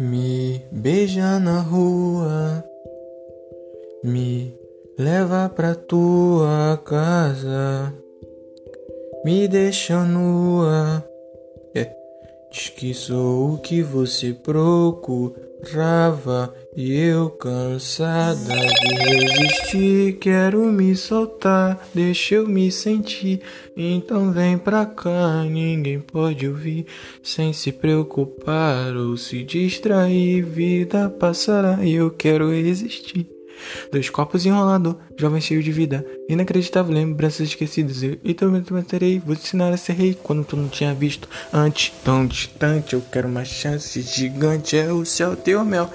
Me beija na rua, me leva pra tua casa, me deixa nua. É. Diz que sou o que você procurava e eu cansada de resistir, quero me soltar, deixa eu me sentir. Então vem pra cá, ninguém pode ouvir, sem se preocupar ou se distrair. Vida passará e eu quero existir. Dois copos enrolado, jovem cheio de vida, inacreditável, lembranças esquecidas. Eu e também te matarei, vou te ensinar a ser rei quando tu não tinha visto antes. Tão distante, eu quero uma chance gigante. É o céu teu mel.